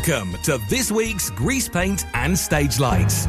Welcome to this week's Grease Paint and Stage Lights.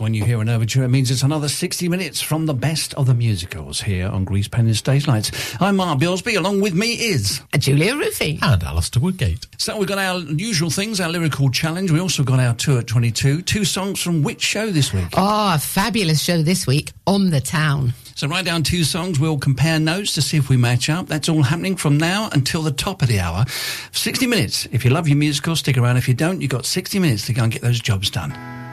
When you hear an overture, it means it's another 60 minutes from the best of the musicals here on Greasepaint and Stage Lights. I'm Mark Bilsby, along with me is... Julia Ruffy. And Alistair Woodgate. So we've got our usual things, our lyrical challenge. We also got our tour at 22. Two songs from which show this week? Oh, a fabulous show this week, On the Town. So write down two songs. We'll compare notes to see if we match up. That's all happening from now until the top of the hour. 60 minutes. If you love your musical, stick around. If you don't, you've got 60 minutes to go and get those jobs done.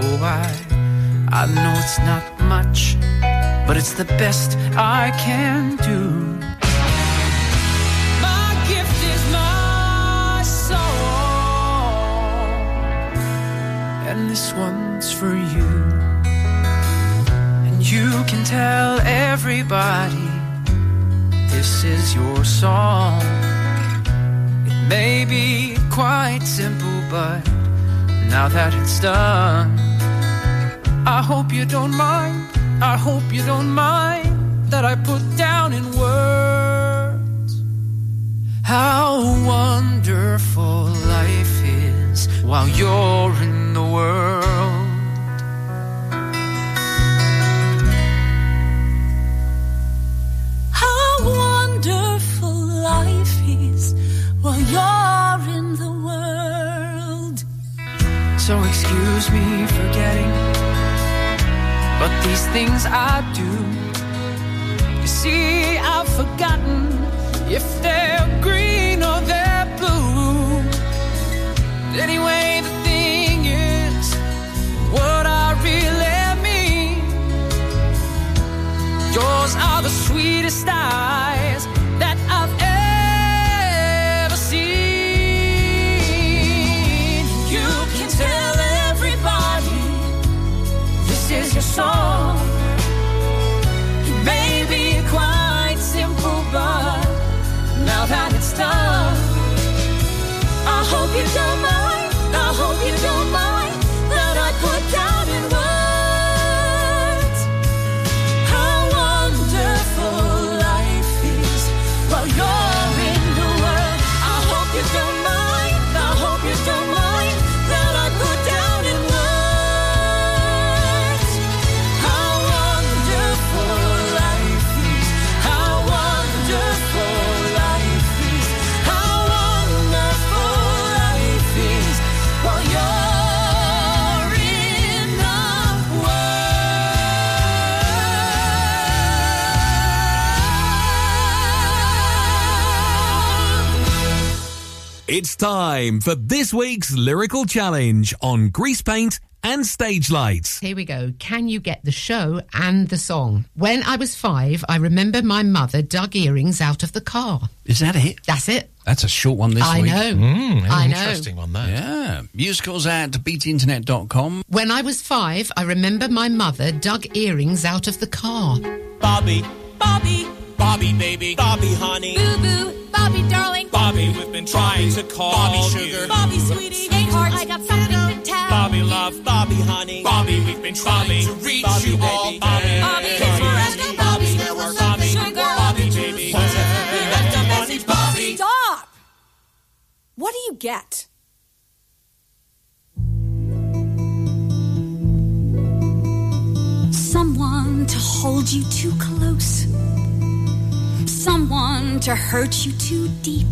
Oh, I I know it's not much, but it's the best I can do. My gift is my song, and this one's for you. And you can tell everybody this is your song. It may be quite simple, but now that it's done I hope you don't mind. I hope you don't mind that I put down in words. How wonderful life is while you're in the world. These things I do. You see, I've forgotten if they're green or they're blue. Anyway, the thing is, what I really mean. Yours are the sweetest eyes quite simple, but now that it's done, I hope you don't mind. It's time for this week's lyrical challenge on grease paint and stage lights. Here we go. Can you get the show and the song? When I was five, I remember my mother dug earrings out of the car. Is that it? That's it. That's a short one this I week. know. Mm, I know. interesting one there. Yeah. Musicals at btinternet.com. When I was five, I remember my mother dug earrings out of the car. Bobby, Bobby, Bobby, baby, Bobby, honey, boo boo, Bobby, darling, Bobby, we've been trying to call Bobby, you. sugar. Bobby, sweetie, hey heart, I got something to tell. Bobby, love, Bobby, honey, Bobby, we've been trying to reach Bobby, you baby. all day. Bobby, thanks for asking, Bobby. What's up, Bobby, sugar? Bobby, baby, We left a message, Bobby. Stop! What do you get? Someone to hold you too close. Someone to hurt you too deep.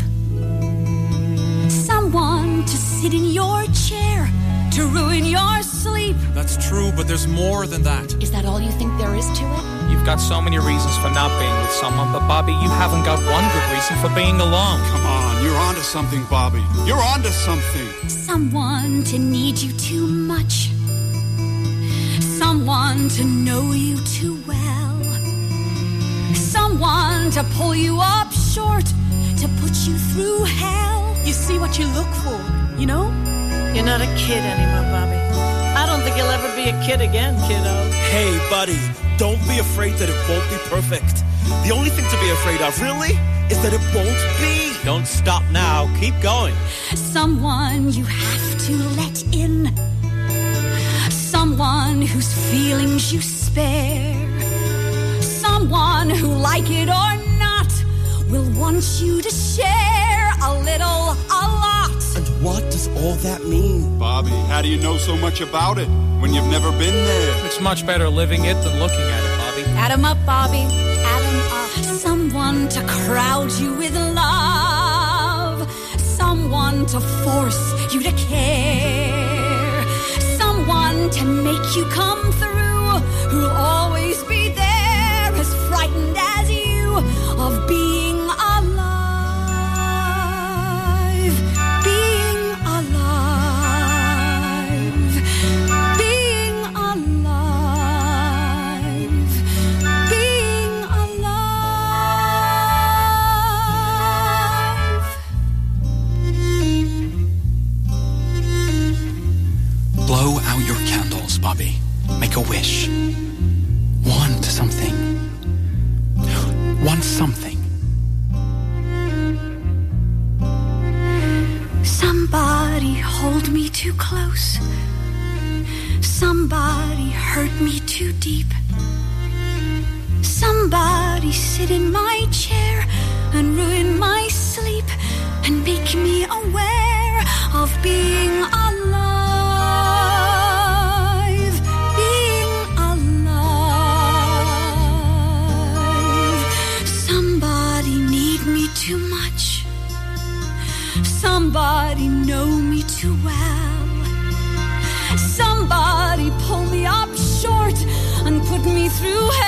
Someone to sit in your chair to ruin your sleep. That's true, but there's more than that. Is that all you think there is to it? You've got so many reasons for not being with someone, but Bobby, you haven't got one good reason for being alone. Come on, you're onto something, Bobby. You're onto something. Someone to need you too much. Someone to know you too well. Someone to pull you up short, to put you through hell. You see what you look for, you know? You're not a kid anymore, Bobby. I don't think you'll ever be a kid again, kiddo. Hey, buddy, don't be afraid that it won't be perfect. The only thing to be afraid of, really, is that it won't be. Don't stop now. Keep going. Someone you have to let in. Someone whose feelings you spare. Someone who, like it or not, will want you to share a little, a lot. And what does all that mean? Bobby, how do you know so much about it when you've never been there? It's much better living it than looking at it, Bobby. Add 'em up, Bobby. Add 'em up. Someone to crowd you with love. Someone to force you to care. Someone to make you come through. Who'll always be there, as frightened as you of being a wish. Want something. Want something. Somebody hold me too close. Somebody hurt me too deep. Somebody sit in my chair and ruin my through hell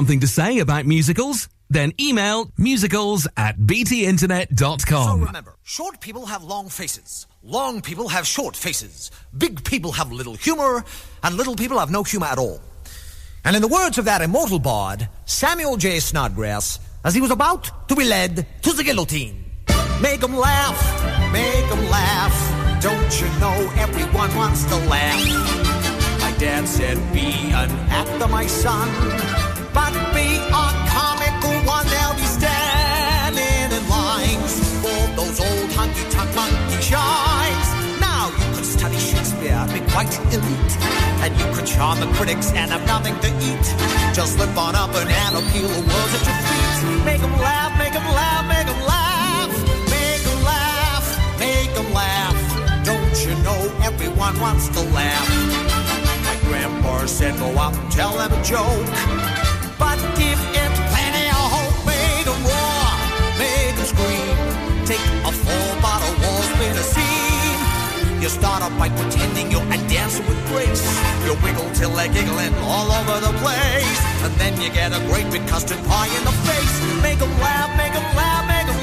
something to say about musicals? Then email musicals at So btinternet.com. remember, short people have long faces. Long people have short faces. Big people have little humor, and little people have no humor at all. And in the words of that immortal bard, Samuel J. Snodgrass, as he was about to be led to the guillotine, Make make 'em laugh, make make 'em laugh. Don't you know everyone wants to laugh? My dad said, be an actor, my son, but be a comical one. They'll be standing in lines for those old honky-tonk monkey shines. Now you could study Shakespeare, be quite elite, and you could charm the critics and have nothing to eat. Just slip on up and peel, the world at your feet. Make 'em laugh, make 'em laugh, make 'em laugh, make laugh, make laugh. Don't you know everyone wants to laugh? My grandpa said, go out and tell them a joke. You start off by pretending you're and dancing with grace. You wiggle till they're giggling all over the place. And then you get a great big custard pie in the face. Make 'em laugh, make 'em laugh, make make 'em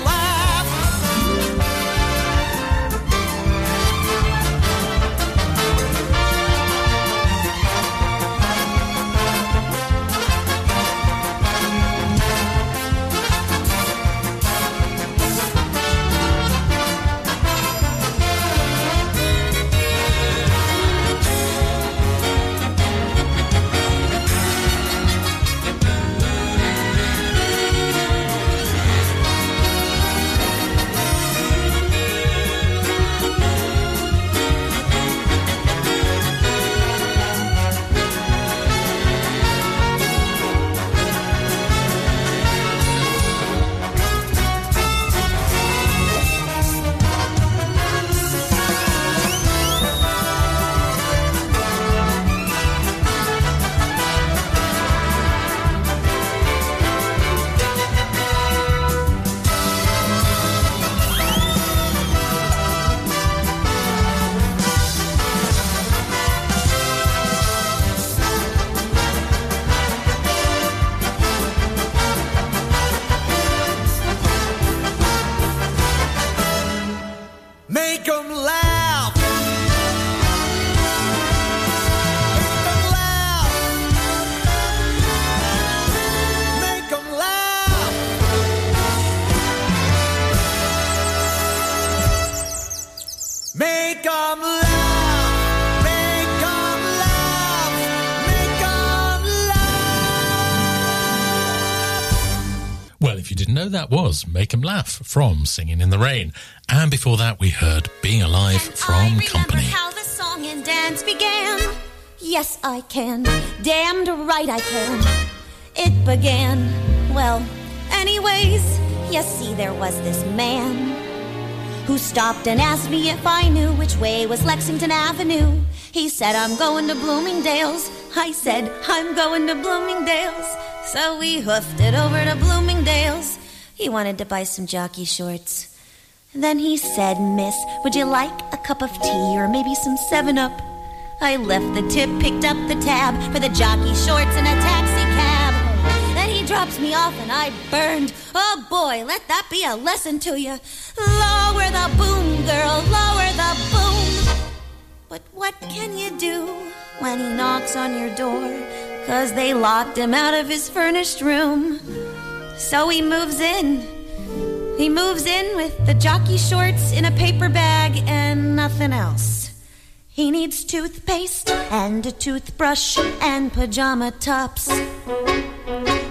that was Make 'em Laugh from Singing in the Rain. And before that, we heard Being Alive from Company. how the song and dance began. Yes, I can. Damned right I can. It began. Well, anyways, you see, there was this man who stopped and asked me if I knew which way was Lexington Avenue. He said, I'm going to Bloomingdale's. I said, I'm going to Bloomingdale's. So we hoofed it over to Bloomingdale's. He wanted to buy some jockey shorts. Then he said, Miss, would you like a cup of tea or maybe some 7 Up? I left the tip, picked up the tab for the jockey shorts and a taxi cab. Then he drops me off and I burned. Oh boy, let that be a lesson to you. Lower the boom, girl, lower the boom. But what can you do when he knocks on your door? Cause they locked him out of his furnished room. So he moves in. He moves in with the jockey shorts in a paper bag and nothing else. He needs toothpaste and a toothbrush and pajama tops.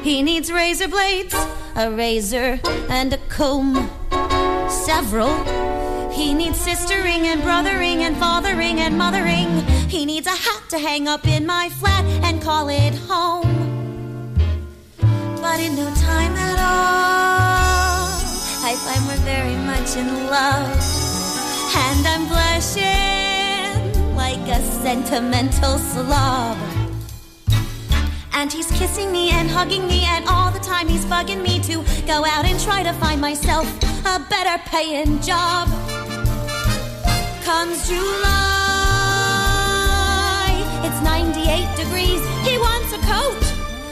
He needs razor blades, a razor, and a comb. Several. He needs sistering and brothering and fathering and mothering. He needs a hat to hang up in my flat and call it home. But in no time at all, I find we're very much in love. And I'm blushing like a sentimental slob. And he's kissing me and hugging me, and all the time he's bugging me to go out and try to find myself a better paying job. Comes July, it's 98 degrees. He wants a coat,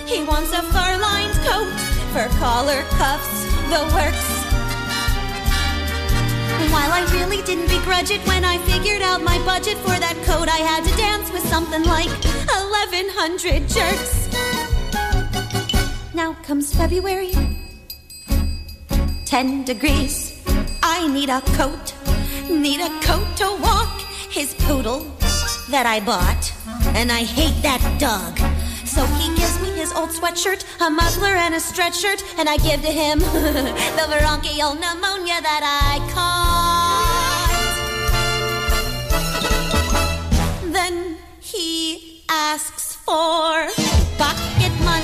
he wants a fur lined coat, fur collar, cuffs, the works. While I really didn't begrudge it when I figured out my budget for that coat, I had to dance with something like 1100 jerks. Now comes February, 10 degrees. I need a coat, need a coat to walk his poodle that I bought, and I hate that dog. So he gives me his old sweatshirt, a muffler, and a stretch shirt, and I give to him the bronchial pneumonia that I caught. Then he asks for pocket money,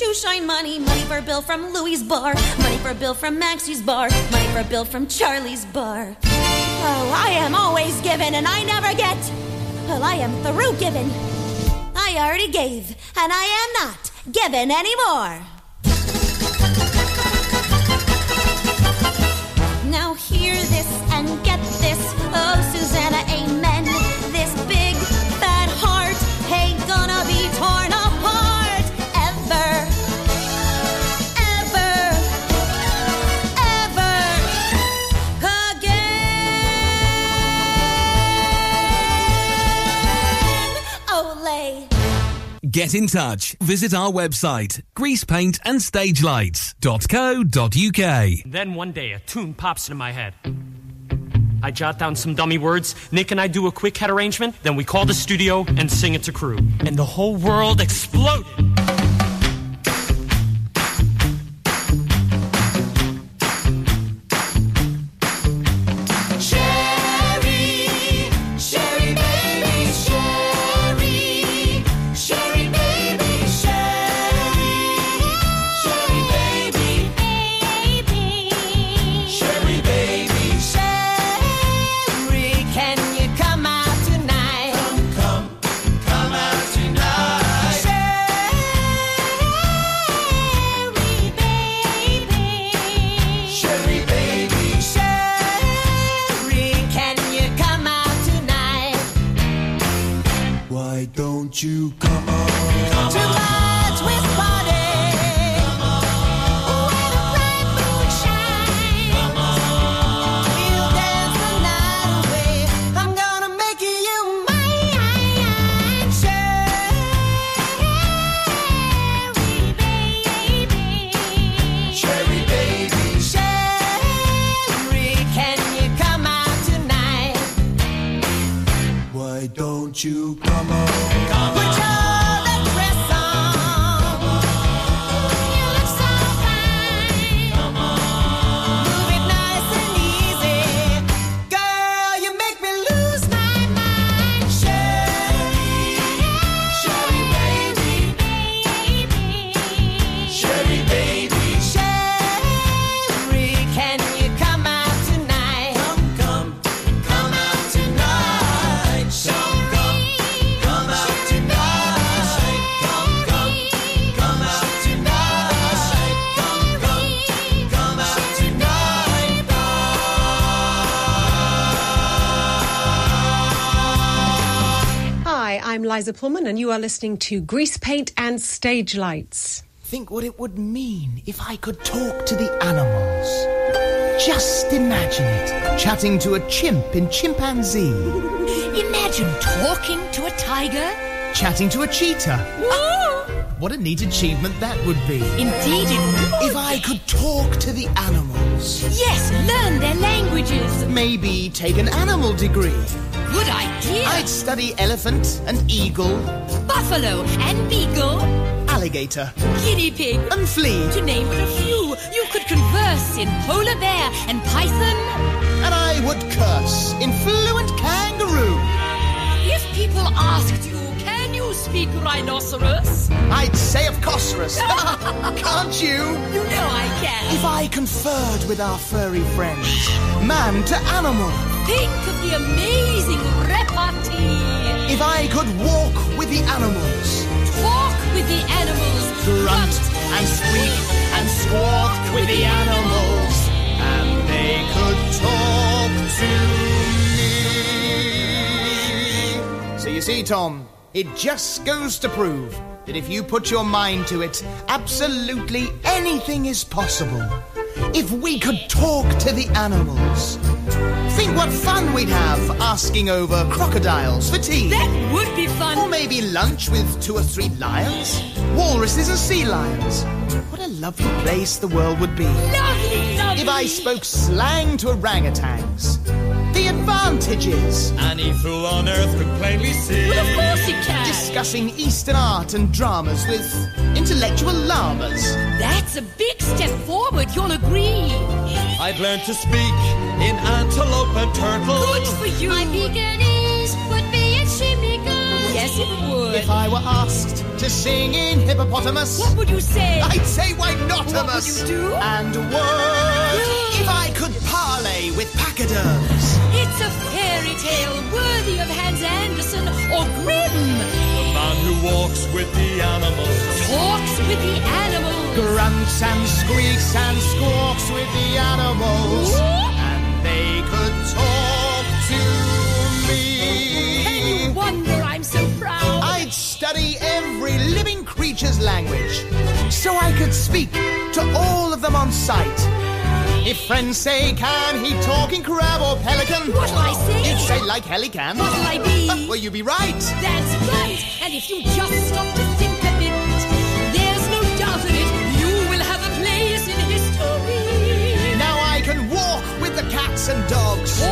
shoe shine money, money for bill from Louis' bar, money for bill from Maxie's bar, money for bill from Charlie's bar. Oh, I am always giving and I never get. Well, I am through giving. I already gave, and I am not giving anymore. Now hear this and get this. Get in touch. Visit our website, greasepaintandstagelights.co.uk. Then one day, a tune pops into my head. I jot down some dummy words. Nick and I do a quick head arrangement. Then we call the studio and sing it to Crewe. And the whole world exploded. Why don't you come on? Hi, Pullman, and you are listening to Grease Paint and Stage Lights. Think what it would mean if I could talk to the animals. Just imagine it. Chatting to a chimp in chimpanzee. Imagine talking to a tiger. Chatting to a cheetah. What a neat achievement that would be. Indeed it would. If I could talk to the animals. Yes, learn their languages. Maybe take an animal degree. Good idea. I'd study elephant and eagle, Buffalo and beagle, alligator, guinea pig, and flea. to name but a few. You could converse in polar bear and python. And I would curse in fluent kangaroo. If people asked you, can you speak rhinoceros? I'd say of Cosrus. Can't you? You know I can. If I conferred with our furry friends, man to animal. Think of the amazing repartee. If I could walk with the animals. Talk with the animals. Grunt and squeak and squawk with the animals. And they could talk to me. So you see, Tom, it just goes to prove that if you put your mind to it, absolutely anything is possible. If we could talk to the animals. Think what fun we'd have asking over crocodiles for tea. That would be fun. Or maybe lunch with two or three lions, walruses and sea lions. What a lovely place the world would be. Lovely, lovely. If I spoke slang to orangutans. The advantages. Any fool on earth could plainly see. Well, of course you can. Discussing Eastern art and dramas with intellectual llamas. That's a big step forward, you'll agree. I'd learn to speak in antelope and turtle. Good for you. My Pekingese would be a shimmy Yes, it would. If I were asked to sing in hippopotamus, What would you say? I'd say why not What would you do? And word. if I could parley with pachyderms. It's a fairy tale worthy of Hans Andersen or Grimm. The man who walks with the animals. Talks with the animals. grunts and squeaks and squawks with the animals. And they could talk to me. Can you wonder I'm so proud? I'd study every living creature's language so I could speak to all of them on sight. If friends say, can he talk in crab or pelican? What'll I say? You'd say, like hell he can. What'll I be? well, you'd be right. That's right. And if you just stop to think a bit, there's no doubt in it. You will have a place in history. Now I can walk with the cats and dogs.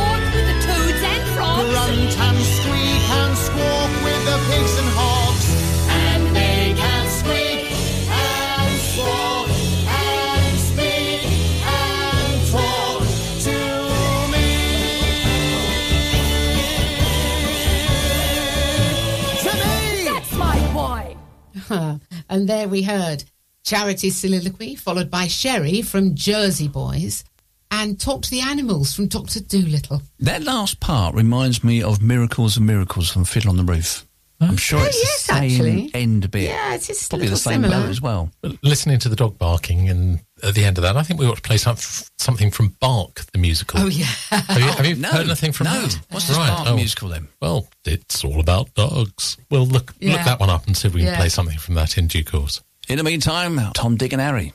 And there we heard Charity's soliloquy, followed by Sherry from Jersey Boys, and Talk to the Animals from Doctor Dolittle. That last part reminds me of Miracles and Miracles from Fiddler on the Roof. I'm sure Oh, it's yes, the same actually. end bit. Yeah, it's just a Probably the same similar. boat as well. Listening to the dog barking and at the end of that, I think we ought to play some, something from Bark the musical. Oh, yeah. Have you, have you No, heard anything from no. that? What's this Bark oh. musical then? Well, it's all about dogs. We'll look Yeah. look that one up and see if we can Yeah. play something from that in due course. In the meantime, Tom, Dick, and Harry.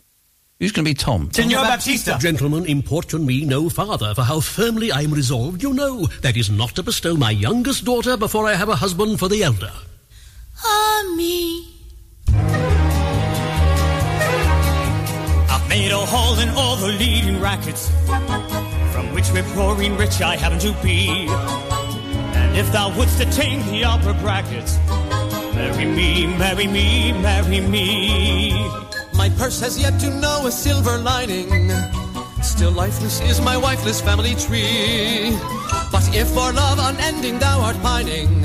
Who's going to be Tom? Senor Baptista. Gentlemen, importune me no farther, for how firmly I am resolved, you know, that is not to bestow my youngest daughter before I have a husband for the elder. Ah, me. I've made a haul in all the leading rackets, from which we're pouring rich I happen to be. And if thou wouldst attain the upper brackets. Marry me, marry me, marry me. My purse has yet to know a silver lining. Still lifeless is my wifeless family tree. But if for love unending thou art pining,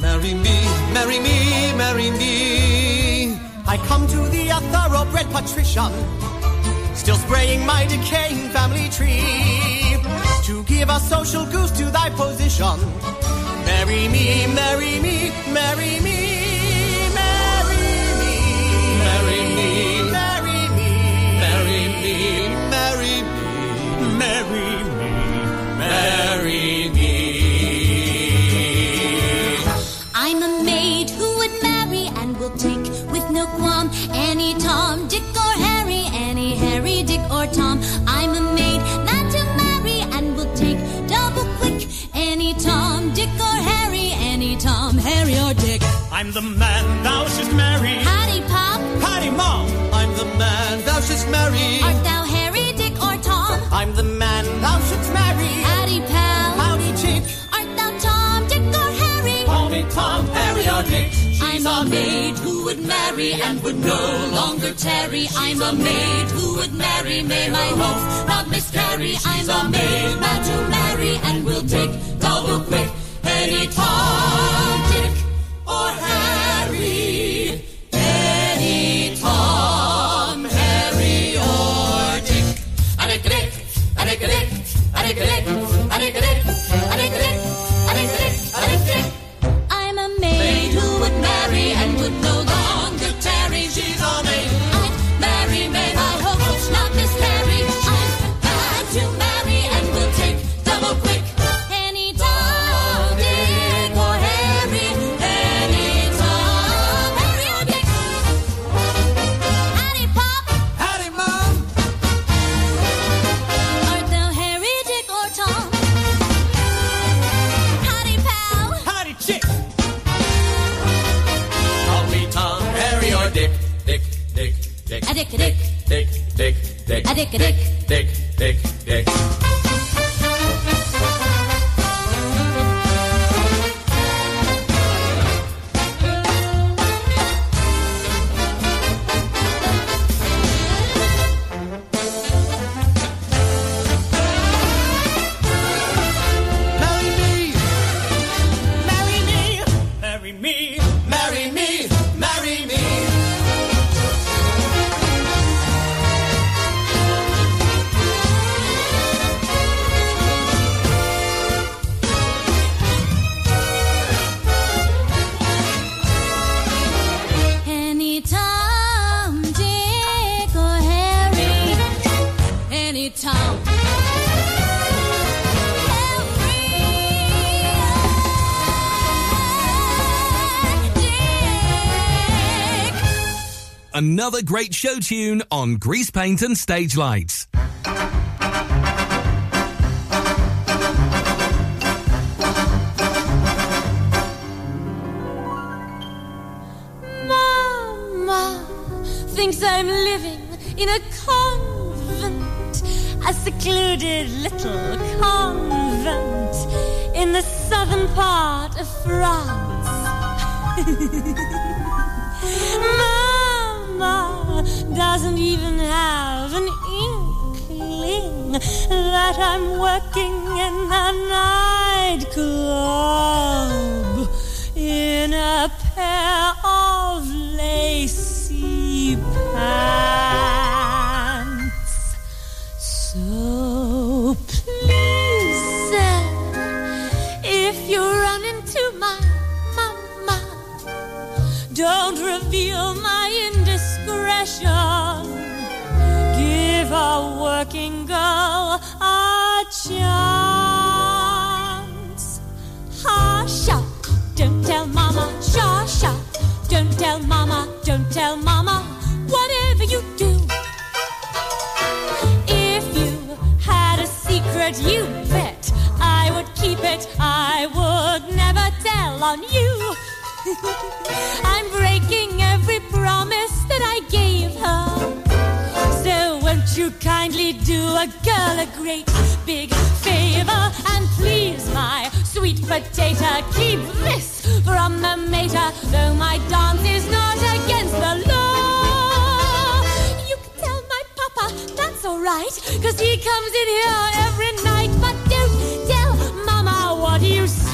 marry me, marry me, marry me. I come to thee a thoroughbred patrician, still spraying my decaying family tree. To give a social goose to thy position, marry me, marry me, marry me. Marry me, marry me. I'm a maid who would marry and will take with no qualm any Tom, Dick, or Harry, any Harry, Dick, or Tom. I'm a maid not to marry and will take double quick any Tom, Dick, or Harry, any Tom, Harry, or Dick. I'm the man thou shouldst marry. Howdy, Pop. Howdy, Mom. I'm the man thou shouldst marry. Art thou I'm the man thou shouldst marry. Howdy, pal. Howdy, chick. Art thou Tom, Dick, or Harry? Call me Tom, Harry, or Dick. I'm a maid who would marry and would no longer tarry. I'm a maid who would marry, may my hopes not miscarry. I'm a maid not to marry and will take double quick any Tom, Dick, or Harry. I'm a maid who would marry and would no Another great show tune on Grease Paint and Stage Lights. Mama thinks I'm living in a convent, a secluded little convent in the southern part of France. Mama doesn't even have an inkling that I'm working in a nightclub in a pair of lacy pants. Indiscretion. Give a working girl a chance. Hush up, don't tell mama. Shush up, don't tell mama. Don't tell mama. Whatever you do, if you had a secret, you bet I would keep it. I would never tell on you. I'm breaking every promise that I gave So won't you kindly do a girl a great big favor and please my sweet potato. Keep this from the mater, though my dance is not against the law. You can tell my papa that's alright, cause he comes in here every night. But don't tell mama what you saw.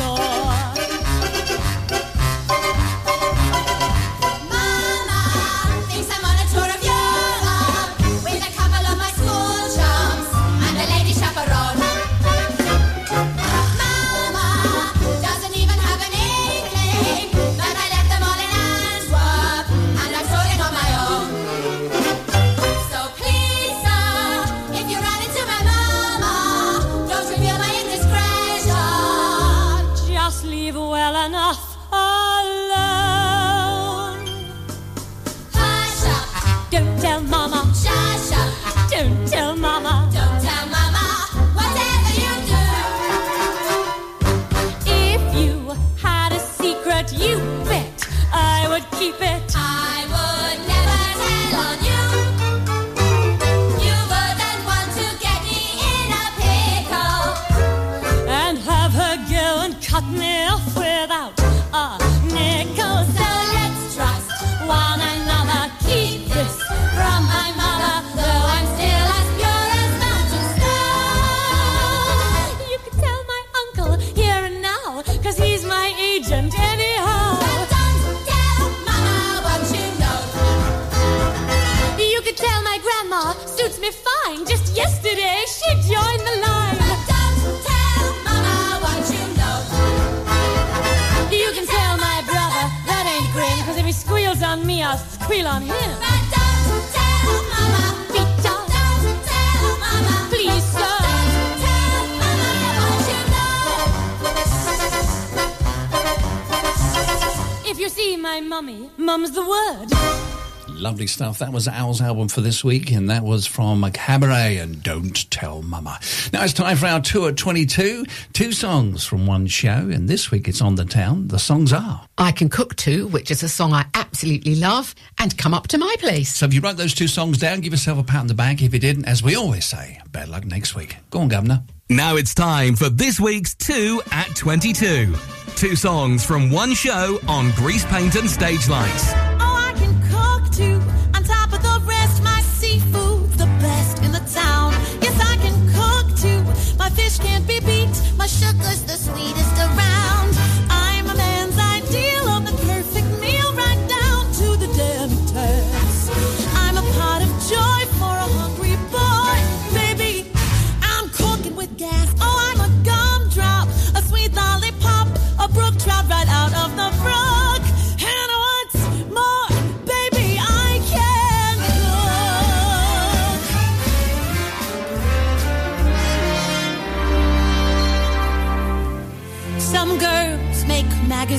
Stuff. That was Al's album for this week, and that was from Cabaret and Don't Tell Mama. Now it's time for our tour at 22. Two songs from one show, and this week it's on the town. The songs are. I Can Cook Too, which is a song I absolutely love, and Come Up to My Place. So if you wrote those two songs down, give yourself a pat on the back. If you didn't, as we always say, bad luck next week. Go on, Governor. Now it's time for this week's 2 at 22. Two songs from one show on Greasepaint and Stage Lights. Fish can't be beat. My sugar's the sweetest around.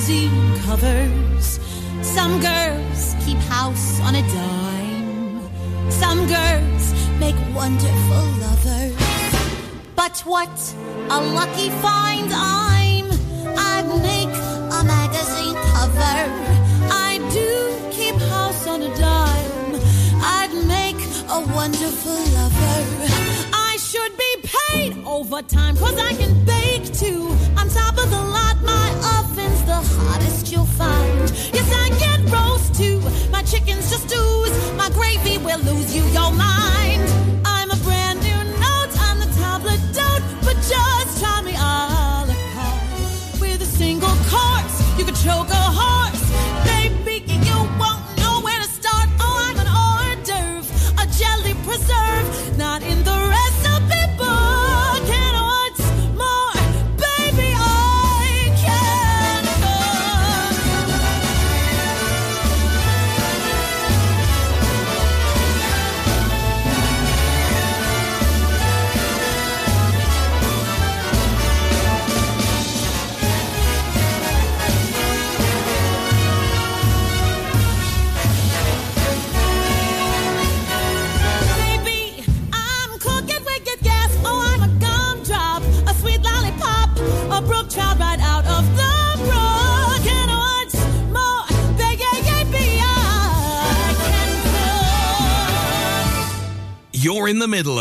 Magazine covers. Some girls keep house on a dime. Some girls make wonderful lovers. But what a lucky find I'm. I'd make a magazine cover. I do keep house on a dime. I'd make a wonderful lover. I should be paid overtime cause I can bake too. The hottest you'll find. Yes, I get roast too. My chicken's just stews. My gravy will lose you your mind. I'm a brand new note on the tablet. Don't, but just try me a la carte. With a single course, you could choke a horse.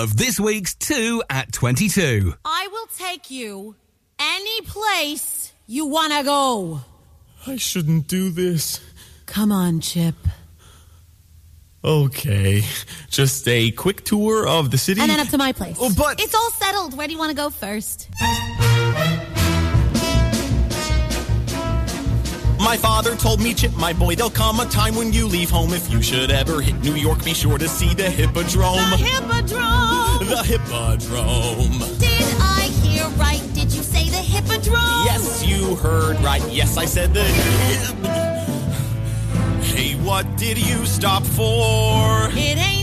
Of this week's 2 at 22. I will take you any place You wanna go? I shouldn't do this. Come on, Chip. Okay. Just a quick tour of the city. And then up to my place. Oh, but It's all settled. Where do you want to go first? My father told me, Chip, my boy, there'll come a time when you leave home. If you should ever hit New York, be sure to see the Hippodrome. The Hippodrome. The Hippodrome. Did I hear right? Did you say the Hippodrome? Yes, you heard right. Yes, I said the. Hey, what did you stop for? It ain't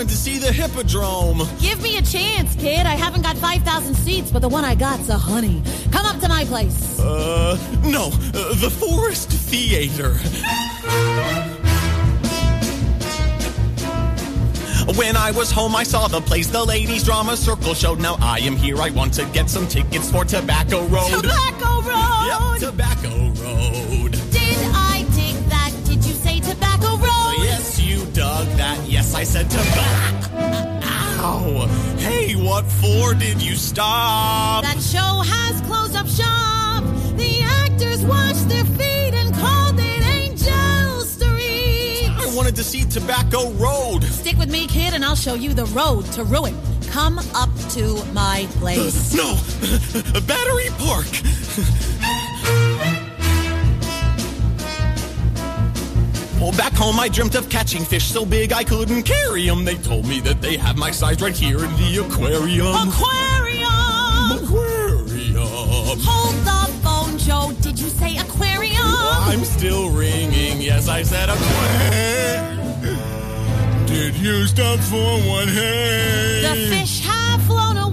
wanted to see the Hippodrome. Give me a chance, kid. I haven't got 5,000 seats, but the one I got's a honey. Come up to my place. Uh, no, uh, the Forest Theater. When I was home, I saw the place, the ladies' drama circle showed. Now I am here, I want to get some tickets for Tobacco Road. Tobacco Road. Yep, Tobacco Road. Yes, I said tobacco. Ow. Hey, what for did you stop? That show has closed up shop. The actors washed their feet and called it Angel Street. I wanted to see Tobacco Road. Stick with me, kid, and I'll show you the road to ruin. Come up to my place. No, Battery Park. Well, back home I dreamt of catching fish so big I couldn't carry 'em. They told me that they have my size right here in the aquarium. Aquarium! Aquarium. Hold the phone, Joe. Did you say aquarium? I'm still ringing. Yes, I said aquarium. Did you stop for one hey? The fish have flown away.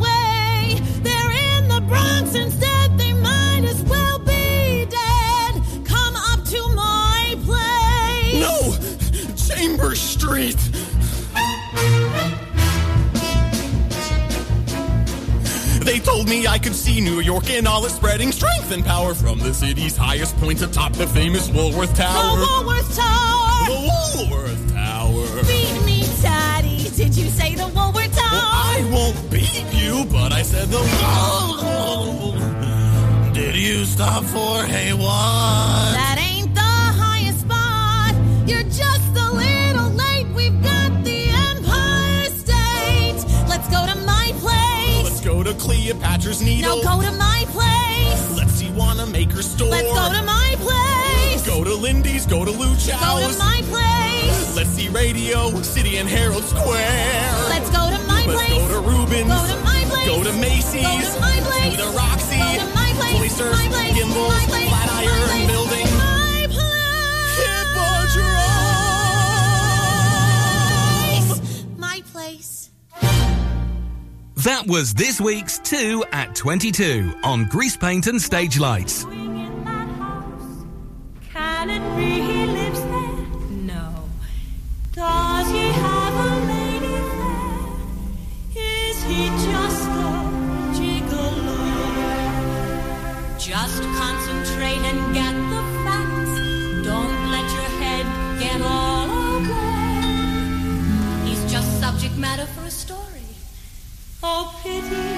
Street! They told me I could see New York in all its spreading strength and power from the city's highest point atop the famous Woolworth Tower. The Woolworth Tower. The Woolworth Tower. Beat me, Daddy. Did you say the Woolworth Tower? Well, I won't beat you, but I said the. Did you stop for hey what? That ain't to Cleopatra's Needle. No, go to my place. Let's see Wanamaker store. Let's go to my place. Go to Lindy's, go to Luchow's. Go to my place. Let's see Radio City and Herald Square. Let's go to my Let's place. go to Reuben's. Go to my place. Go to Macy's. Go to my place. To the Roxy. Go to my place. Cloisters. My place. Gimbels. My place. My That was this week's 2 at 22 on Greasepaint and Stage Lights. Can it be he Oh, pity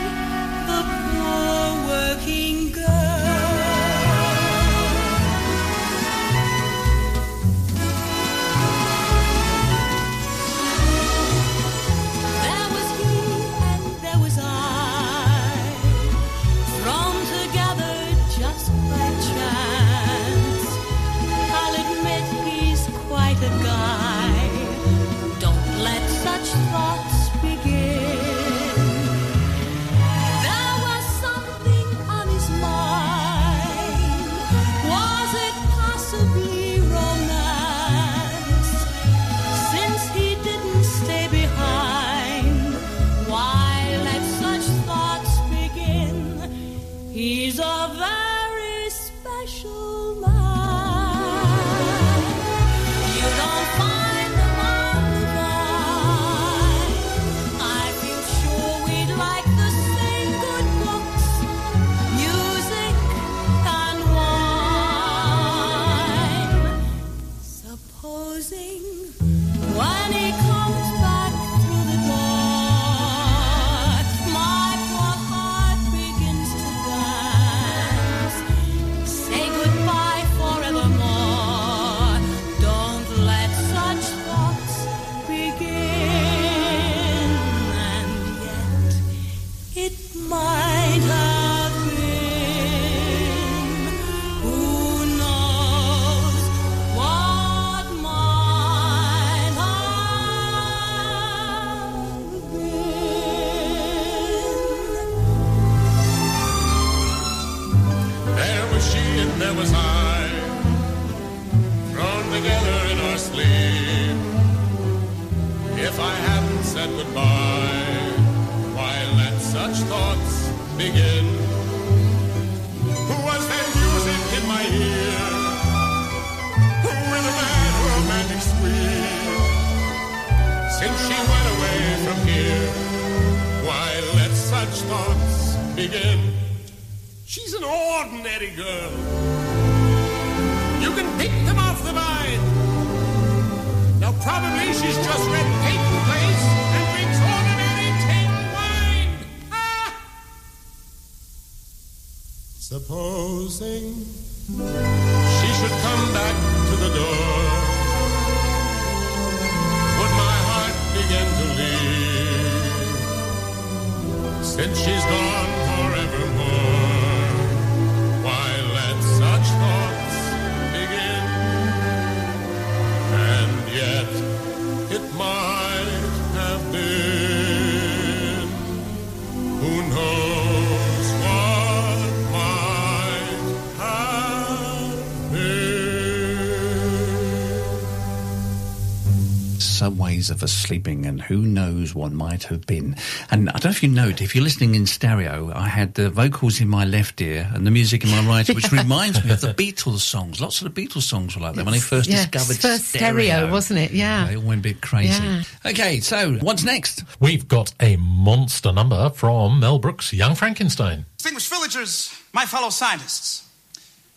Some ways of us sleeping, and who knows what might have been. And I don't know if you note, if you're listening in stereo, I had the vocals in my left ear and the music in my right, which reminds me of the Beatles songs. Lots of the Beatles songs were like that when they first Yeah, discovered first stereo, wasn't it? Yeah. They all went a bit crazy. Yeah. Okay, so what's next? We've got a monster number from Mel Brooks' Young Frankenstein. Distinguished villagers, my fellow scientists.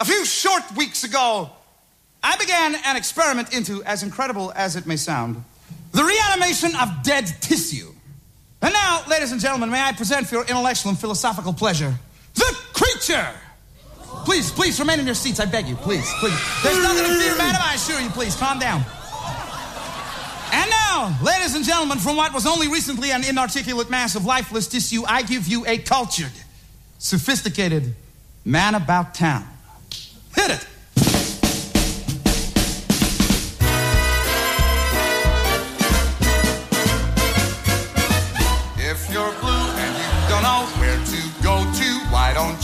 A few short weeks ago, I began an experiment into, as incredible as it may sound, the reanimation of dead tissue. And now, ladies and gentlemen, may I present for your intellectual and philosophical pleasure the creature! Please, please remain in your seats, I beg you, please, please. There's nothing to fear, madam, I assure you, please, calm down. And now, ladies and gentlemen, from what was only recently an inarticulate mass of lifeless tissue, I give you a cultured, sophisticated man about town. Hit it!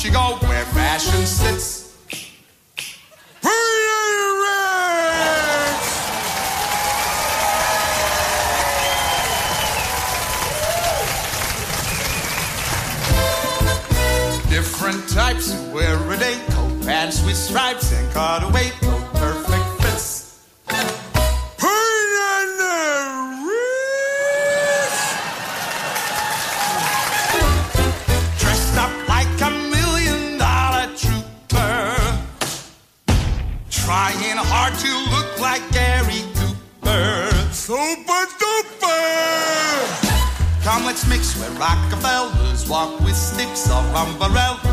You go where fashion sits? Different types who wear a day coat, pants with stripes and cutaway Where Rockefellers walk with sticks or umbrellas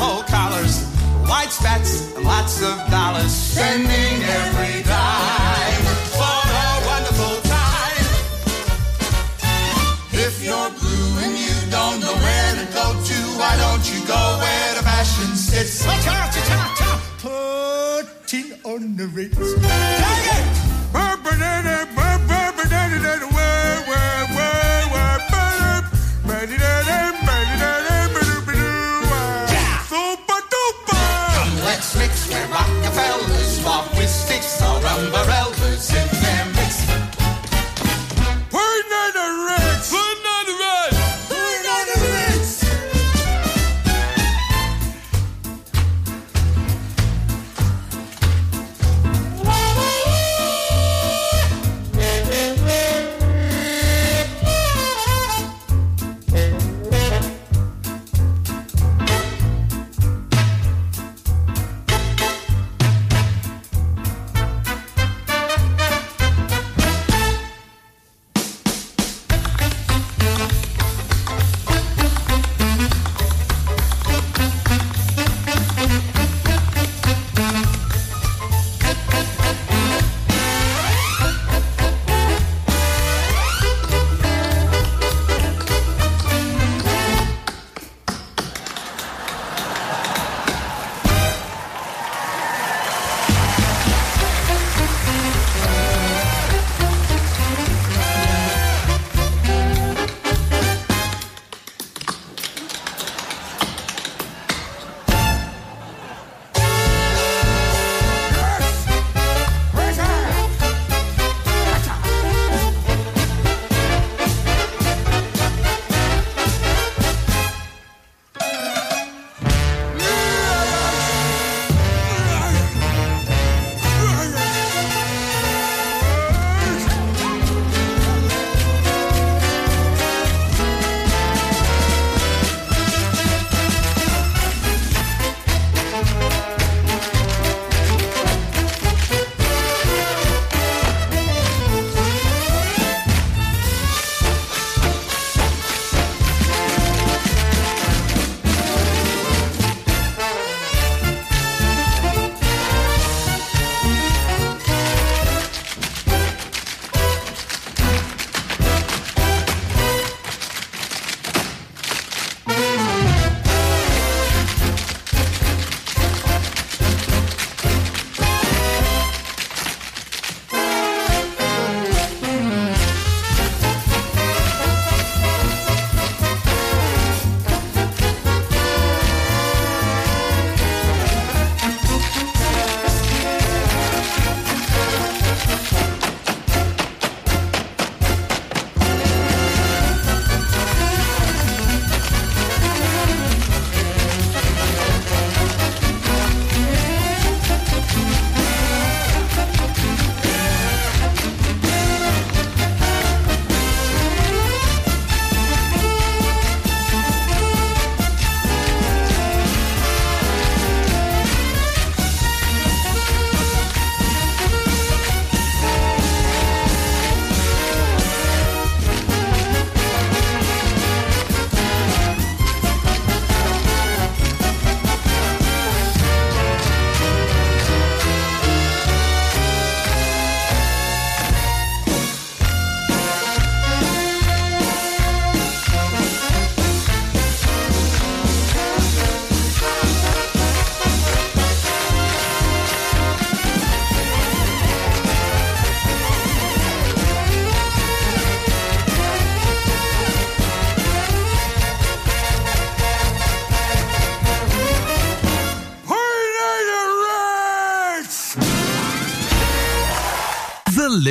and collars, white spats and lots of dollars. Spending every dime for a wonderful time. If you're blue and you don't know where to go to, why don't you go where the fashion sits? Putting on the ritz. Take it! Mix where Rockefellers walk with sticks or umbrellas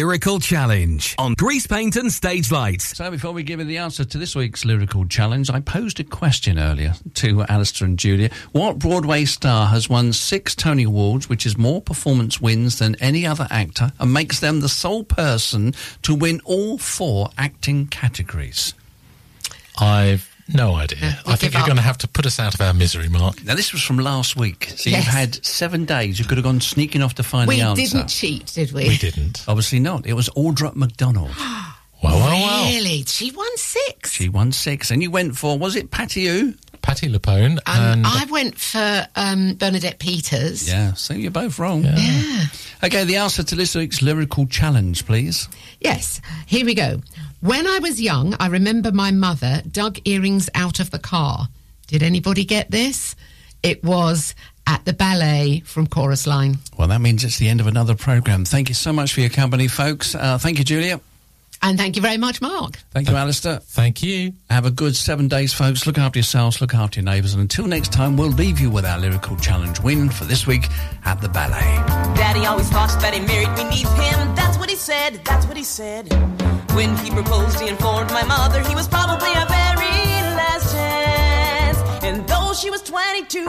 Lyrical Challenge on Greasepaint and Stage Lights. So before we give you the answer to this week's lyrical challenge, I posed a question earlier to Alistair and Julia. What Broadway star has won six Tony Awards, which is more performance wins than any other actor, and makes them the sole person to win all four acting categories? I've no idea. I think you're up. going to have to put us out of our misery, Mark. Now, this was from last week. So Yes. you've had seven days. You could have gone sneaking off to find We the answer. We didn't cheat, did we? We didn't. Obviously not. It was Audra McDonald. Wow, wow, wow. Really? She won six. She won six. And you went for, was it Patti who? Patti LuPone Um, and I went for um, Bernadette Peters. Yeah, so you're both wrong. Yeah. Okay, the answer to this week's lyrical challenge, please. Yes, here we go. When I was young, I remember my mother dug earrings out of the car. Did anybody get this? It was at the ballet from Chorus Line. Well, that means it's the end of another programme. Thank you so much for your company, folks. Uh, thank you, Julia. And thank you very much, Mark. Thank you, Alistair. Thank you. Have a good seven days, folks. Look after yourselves, look after your neighbours. And until next time, we'll leave you with our lyrical challenge win for this week at the ballet. Daddy always thought that he married beneath him. That's what he said, that's what he said. When he proposed, he informed my mother he was probably a very last chance. And though she was 22,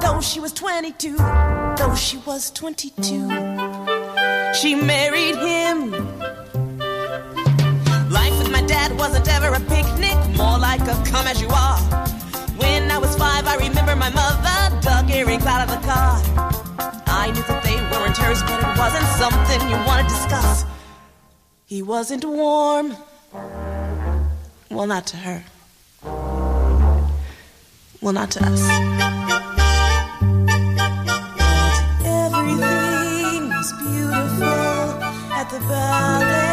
though she was 22, though she was 22, she married him. Dad wasn't ever a picnic, more like a come as you are. When I was five, I remember my mother dug earrings out of the car. I knew that they weren't hers, but it wasn't something you want to discuss. He wasn't warm. Well, not to her. Well, not to us. But everything was beautiful at the ballet.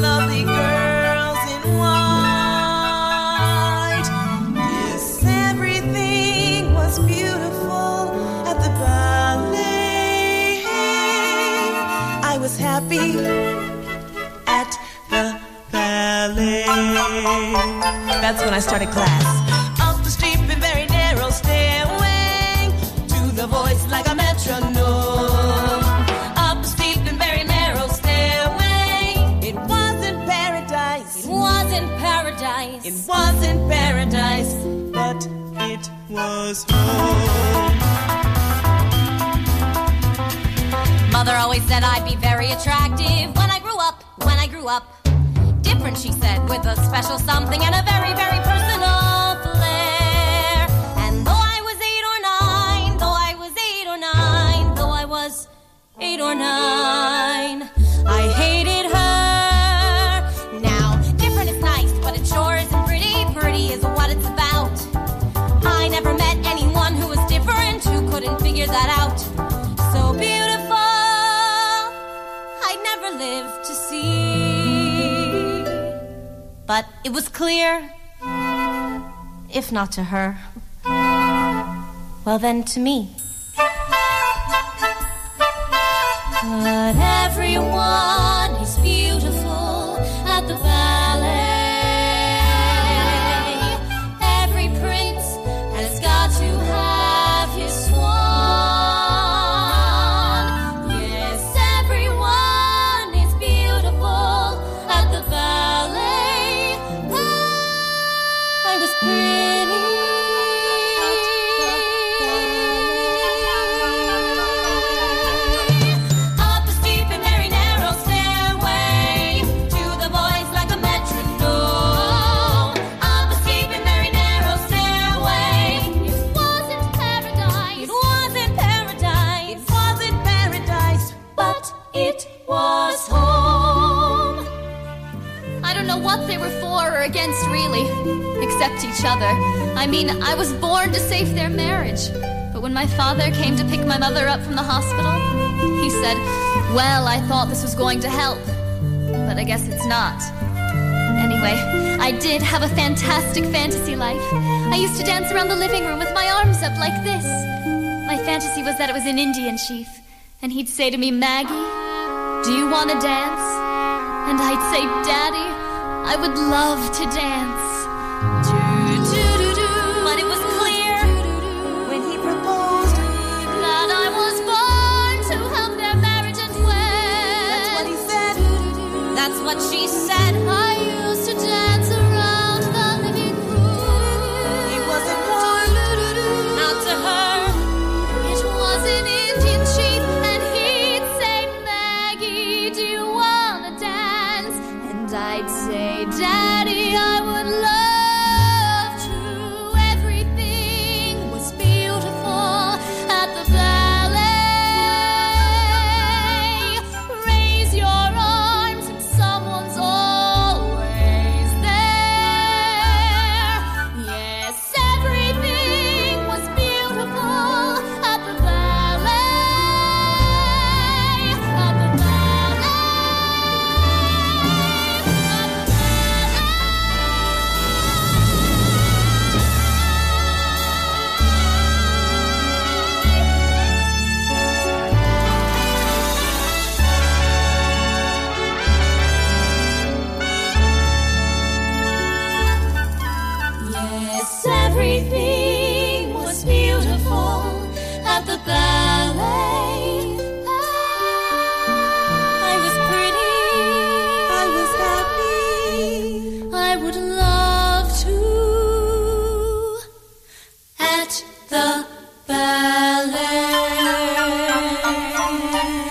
Lovely girls in white. Yes, everything was beautiful at the ballet. I was happy at the ballet. That's when I started class. Up the steep and very narrow stairway to the voice like a metronome. It wasn't paradise, but it was home. Mother always said I'd be very attractive when I grew up, when I grew up. Different, she said, with a special something and a very, very it was clear, if not to her, well then to me. Each other. I mean, I was born to save their marriage. But when my father came to pick my mother up from the hospital, he said, Well, I thought this was going to help. But I guess it's not. Anyway, I did have a fantastic fantasy life. I used to dance around the living room with my arms up like this. My fantasy was that it was an Indian chief, and he'd say to me, Maggie, do you want to dance? And I'd say, Daddy, I would love to dance.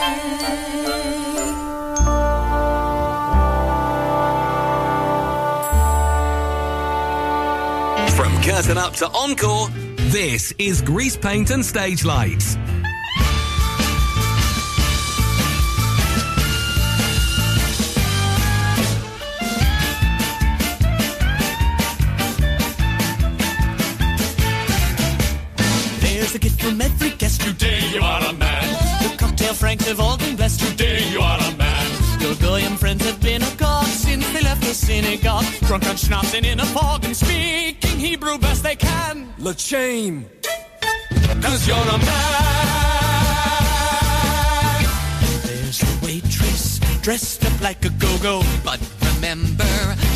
From curtain up to encore, this is Greasepaint and Stage Lights. Franks have all been blessed. Today you are a man. Your Goyim friends have been a god since they left the synagogue. Drunk on schnapps and in a fog and speaking Hebrew best they can. L'chaim. Cause you're a man. There's the waitress dressed up like a go-go. But remember,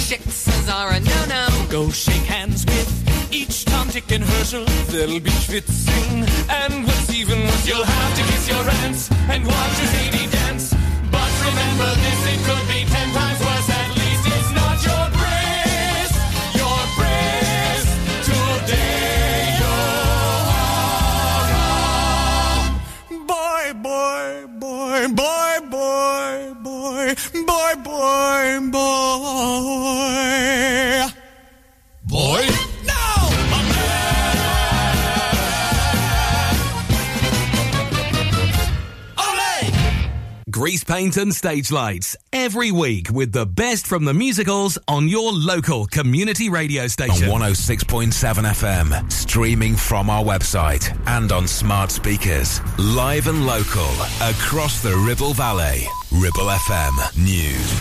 shiksas are a no-no. Go shake hands with each Tom, Dick, and Herschel. They'll be schwitzing. And what's even worse, you'll have to kiss your aunt and watch your lady dance. But remember this, it could be ten times worse. At least it's not your breast, your breast. Today you're a boy, boy, boy, boy, boy, boy, boy, boy, boy. Grease Paint and Stage Lights every week with the best from the musicals on your local community radio station. On 106.7 FM, streaming from our website and on smart speakers. Live and local across the Ribble Valley. Ribble FM News.